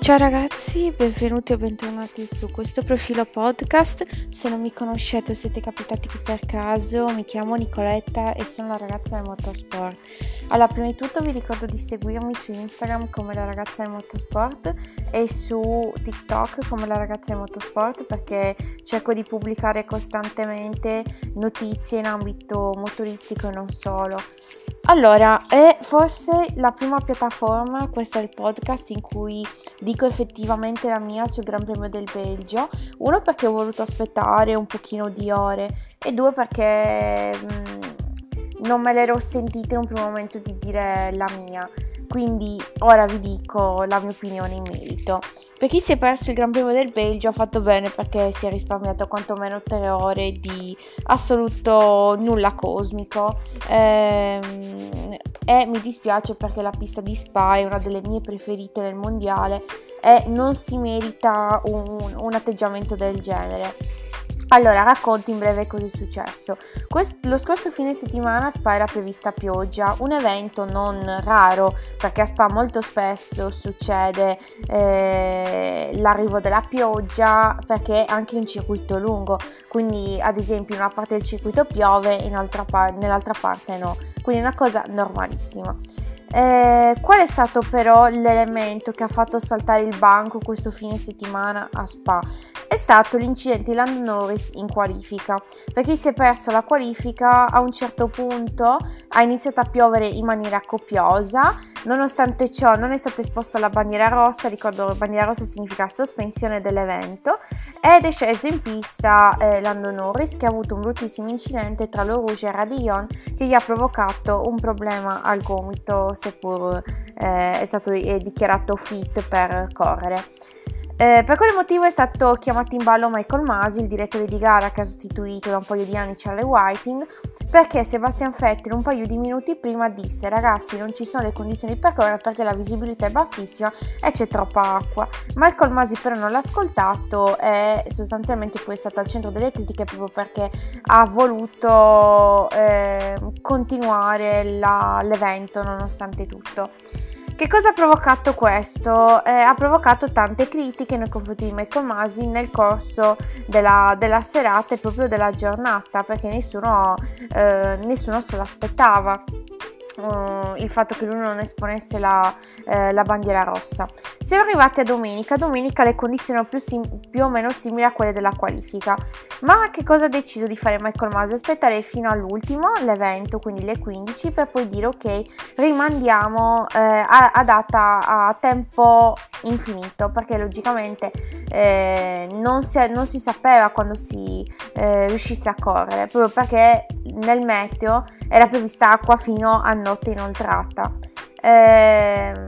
Ciao ragazzi, benvenuti o bentornati su questo profilo podcast. Se non mi conoscete o siete capitati qui per caso, mi chiamo Nicoletta e sono la ragazza del motorsport. Allora, prima di tutto vi ricordo di seguirmi su Instagram come la ragazza del motorsport e su TikTok come la ragazza del motorsport perché cerco di pubblicare costantemente notizie in ambito motoristico e non solo. Allora, è forse la prima piattaforma, questo è il podcast in cui dico effettivamente la mia sul Gran Premio del Belgio. Uno perché ho voluto aspettare un pochino di ore e due perché mh, mm, non me l'ero sentita in un primo momento di dire la mia. Quindi ora vi dico la mia opinione in merito. Per chi si è perso il Gran Premio del Belgio ha fatto bene perché si è risparmiato quantomeno tre ore di assoluto nulla cosmico. Ehm, e mi dispiace perché la pista di Spa è una delle mie preferite nel mondiale e non si merita un, un atteggiamento del genere. Allora, racconto in breve cosa è successo. Quest- lo scorso fine settimana a Spa era prevista pioggia, un evento non raro perché a Spa molto spesso succede eh, l'arrivo della pioggia perché è anche un circuito lungo, quindi ad esempio in una parte del circuito piove, in pa- nell'altra parte no, quindi è una cosa normalissima. Eh, qual è stato però l'elemento che ha fatto saltare il banco questo fine settimana a Spa? È stato l'incidente di Lando Norris in qualifica. Per chi si è perso la qualifica, a un certo punto ha iniziato a piovere in maniera copiosa, nonostante ciò non è stata esposta la bandiera rossa, ricordo bandiera rossa significa sospensione dell'evento, ed è sceso in pista eh, Lando Norris che ha avuto un bruttissimo incidente tra lo Rouge e Radillon che gli ha provocato un problema al gomito seppur eh, è stato è dichiarato fit per correre. Eh, per quale motivo è stato chiamato in ballo Michael Masi, il direttore di gara che ha sostituito da un paio di anni Charlie Whiting, perché Sebastian Vettel un paio di minuti prima disse ragazzi non ci sono le condizioni per correre perché la visibilità è bassissima e c'è troppa acqua. Michael Masi però non l'ha ascoltato e sostanzialmente poi è stato al centro delle critiche proprio perché ha voluto eh, continuare la, l'evento nonostante tutto. Che cosa ha provocato questo? Eh, ha provocato tante critiche nei confronti di Michael Masi nel corso della, della serata e proprio della giornata perché nessuno, eh, nessuno se l'aspettava uh, il fatto che lui non esponesse la, eh, la, bandiera rossa. Siamo arrivati a domenica, domenica le condizioni erano più, sim- più, o meno simili a quelle della qualifica, ma che cosa ha deciso di fare Michael Masi? Aspettare fino all'ultimo, l'evento, quindi le 15, per poi dire ok, rimandiamo eh, a, a, data, a tempo infinito, perché logicamente eh, non, si, non, si, sapeva quando si eh, riuscisse a correre, proprio perché nel meteo era prevista acqua fino a notte inoltrata. Ehm,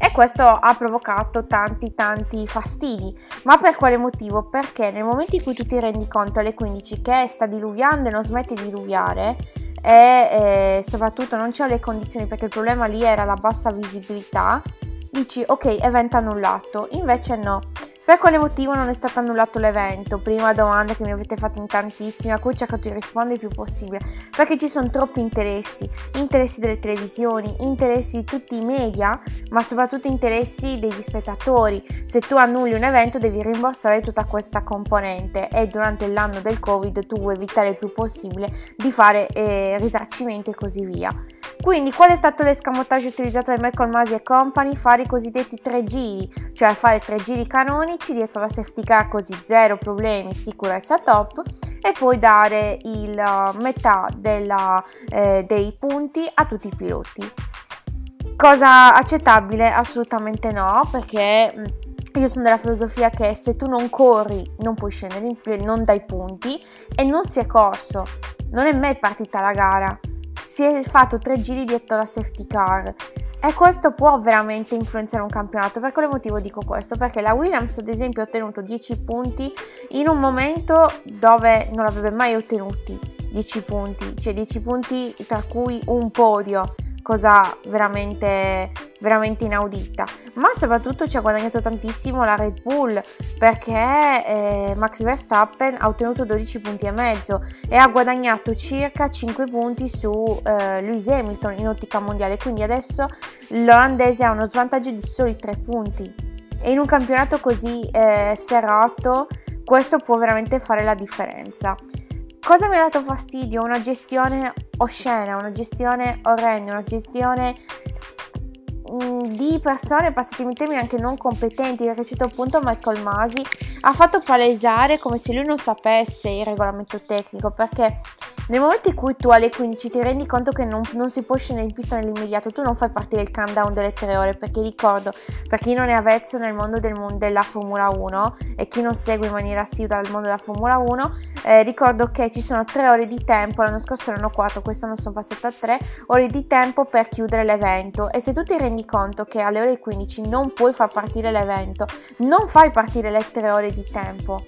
e questo ha provocato tanti tanti fastidi. Ma per quale motivo? Perché nel momento in cui tu ti rendi conto alle 15 che sta diluviando e non smette di diluviare e eh, soprattutto non c'è le condizioni perché il problema lì era la bassa visibilità, dici ok, evento annullato. Invece no. Per quale motivo non è stato annullato l'evento? Prima domanda che mi avete fatto in tantissimi, a cui ho cercato di rispondere il più possibile. Perché ci sono troppi interessi, interessi delle televisioni, interessi di tutti i media, ma soprattutto interessi degli spettatori. Se tu annulli un evento devi rimborsare tutta questa componente e durante l'anno del Covid tu vuoi evitare il più possibile di fare eh, risarcimenti e così via. Quindi qual è stato l'escamotage utilizzato da Michael Masi e Company? Fare i cosiddetti tre giri, cioè fare tre giri canonici dietro la safety car così zero problemi, sicurezza top e poi dare il uh, metà della, eh, dei punti a tutti i piloti. Cosa accettabile? Assolutamente no, perché mm, io sono della filosofia che se tu non corri non puoi scendere, non dai punti e non si è corso, non è mai partita la gara si è fatto tre giri dietro la safety car e questo può veramente influenzare un campionato. Per quale motivo dico questo? Perché la Williams, ad esempio, ha ottenuto 10 punti in un momento dove non avrebbe mai ottenuti 10 punti, cioè 10 punti tra cui un podio cosa veramente, veramente inaudita. Ma soprattutto ci ha guadagnato tantissimo la Red Bull perché eh, Max Verstappen ha ottenuto 12 punti e mezzo e ha guadagnato circa 5 punti su eh, Lewis Hamilton in ottica mondiale. Quindi adesso l'olandese ha uno svantaggio di soli 3 punti e in un campionato così eh, serrato questo può veramente fare la differenza. Cosa mi ha dato fastidio? Una gestione oscena, una gestione orrenda, una gestione Mm, di persone, passatemi termini, anche non competenti, perché a un certo punto Michael Masi ha fatto palesare come se lui non sapesse il regolamento tecnico, perché nel momento in cui tu alle 15 ti rendi conto che non, non, si può scendere in pista nell'immediato, tu non fai partire il countdown delle tre ore, perché ricordo, per chi non è avvezzo nel mondo del, della Formula 1 e chi non segue in maniera assidua il mondo della Formula 1, eh, ricordo che ci sono tre ore di tempo, l'anno scorso erano quattro, quest'anno sono passate a tre ore di tempo per chiudere l'evento. E se tu ti rendi conto che alle ore 15 non puoi far partire l'evento, non fai partire le tre ore di tempo,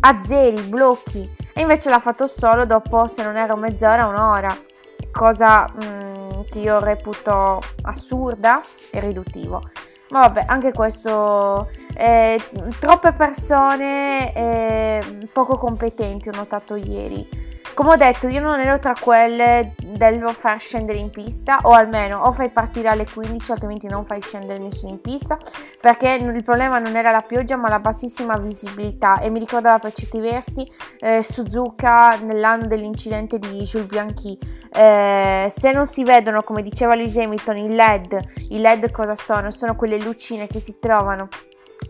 azzeri, blocchi e invece l'ha fatto solo dopo, se non era mezz'ora, un'ora, cosa mh, mm, che io reputo assurda e riduttivo. Ma vabbè, anche questo, eh, troppe persone eh, poco competenti ho notato ieri come ho detto, io non ero tra quelle del far scendere in pista, o almeno o fai partire alle 15, altrimenti non fai scendere nessuno in pista, perché il problema non era la pioggia, ma la bassissima visibilità. E mi ricordava per certi versi eh, Suzuka nell'anno dell'incidente di Jules Bianchi. Eh, se non si vedono, come diceva Lewis Hamilton, i LED, i LED cosa sono? Sono quelle lucine che si trovano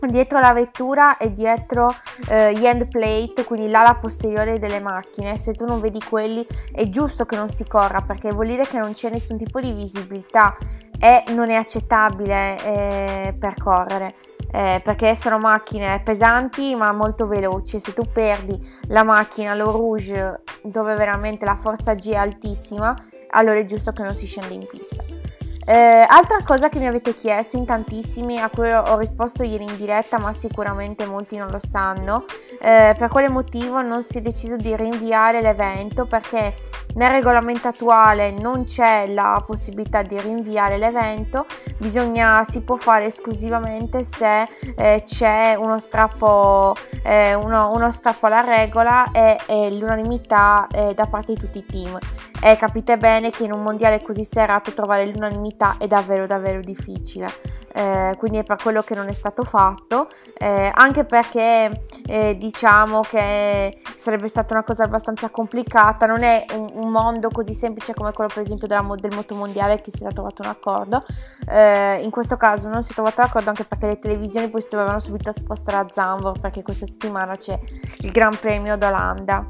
dietro la vettura e dietro eh, gli end plate, quindi l'ala posteriore delle macchine. Se tu non vedi quelli è giusto che non si corra perché vuol dire che non c'è nessun tipo di visibilità e non è accettabile eh, percorrere. Eh, perché sono macchine pesanti ma molto veloci. Se tu perdi la macchina, lo rouge, dove veramente la forza G è altissima, allora è giusto che non si scenda in pista. Eh, altra cosa che mi avete chiesto in tantissimi, a cui ho risposto ieri in diretta, ma sicuramente molti non lo sanno, eh, per quale motivo non si è deciso di rinviare l'evento? Perché nel regolamento attuale non c'è la possibilità di rinviare l'evento, bisogna, si può fare esclusivamente se eh, c'è uno strappo, eh, uno, uno strappo, alla regola e, e l'unanimità eh, da parte di tutti i team. E capite bene che in un mondiale così serrato trovare l'unanimità è davvero davvero difficile. Eh, quindi è per quello che non è stato fatto, eh, anche perché eh, diciamo che sarebbe stata una cosa abbastanza complicata, non è un, un mondo così semplice come quello per esempio della, del motomondiale che si era trovato un accordo, eh, in questo caso non si è trovato l'accordo anche perché le televisioni poi si dovevano subito spostare a Zandvoort perché questa settimana c'è il Gran Premio d'Olanda.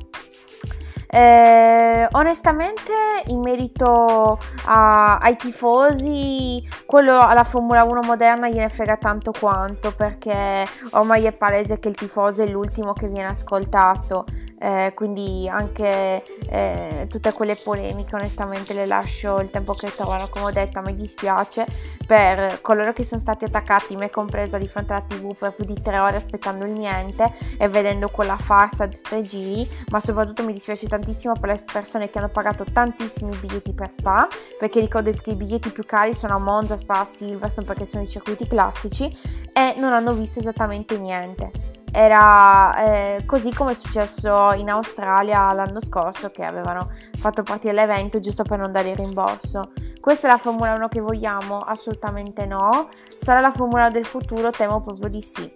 Eh, onestamente, in merito a, ai tifosi, quello alla Formula 1 moderna gliene frega tanto quanto perché ormai è palese che il tifoso è l'ultimo che viene ascoltato eh, quindi anche eh, tutte quelle polemiche onestamente le lascio il tempo che trovano come ho detto mi dispiace per coloro che sono stati attaccati me compresa di fronte alla tv per più di tre ore aspettando il niente e vedendo quella farsa di tre giri ma soprattutto mi dispiace tantissimo per le persone che hanno pagato tantissimi biglietti per Spa perché ricordo che i biglietti più cari sono a Monza, Spa, Silverstone perché sono i circuiti classici e non hanno visto esattamente niente era eh, così come è successo in Australia l'anno scorso che avevano fatto partire l'evento giusto per non dare il rimborso. Questa è la Formula 1 che vogliamo? Assolutamente no. Sarà la Formula del futuro? Temo proprio di sì.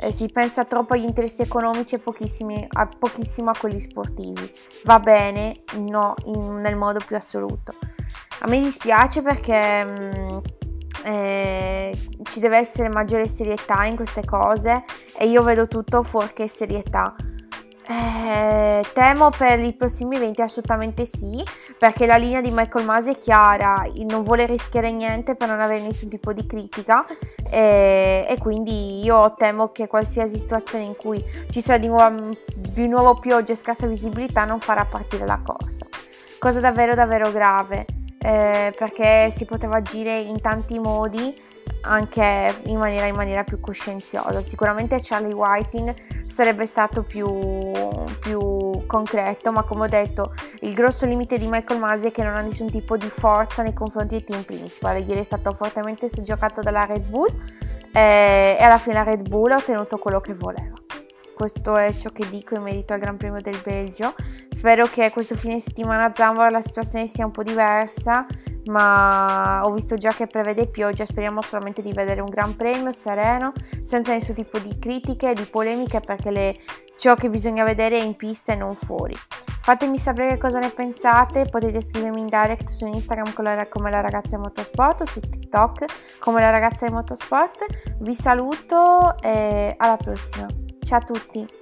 Eh, si pensa troppo agli interessi economici e a, pochissimo a quelli sportivi. Va bene? No, in, nel modo più assoluto. A me dispiace perché... Mh, mm, eh, ci deve essere maggiore serietà in queste cose e io vedo tutto fuorché serietà. Eh, temo per i prossimi eventi assolutamente sì, perché la linea di Michael Masi è chiara, non vuole rischiare niente per non avere nessun tipo di critica e, e quindi io temo che qualsiasi situazione in cui ci sarà di nuovo, di nuovo pioggia e scarsa visibilità non farà partire la corsa. Cosa davvero davvero grave eh, perché si poteva agire in tanti modi anche in maniera, in maniera, più coscienziosa. Sicuramente Charlie Whiting sarebbe stato più, più, concreto, ma come ho detto, il grosso limite di Michael Masi è che non ha nessun tipo di forza nei confronti del team principale. Ieri è stato fortemente giocato dalla Red Bull eh, e alla fine la Red Bull ha ottenuto quello che voleva. Questo è ciò che dico in merito al Gran Premio del Belgio. Spero che questo fine settimana a Zambora la situazione sia un po' diversa, ma ho visto già che prevede pioggia, speriamo solamente di vedere un Gran Premio sereno, senza nessun tipo di critiche, di polemiche, perché le, ciò che bisogna vedere è in pista e non fuori. Fatemi sapere cosa ne pensate, potete scrivermi in direct su Instagram come la ragazza di motorsport o su TikTok come la ragazza di motorsport. Vi saluto e alla prossima. Ciao a tutti!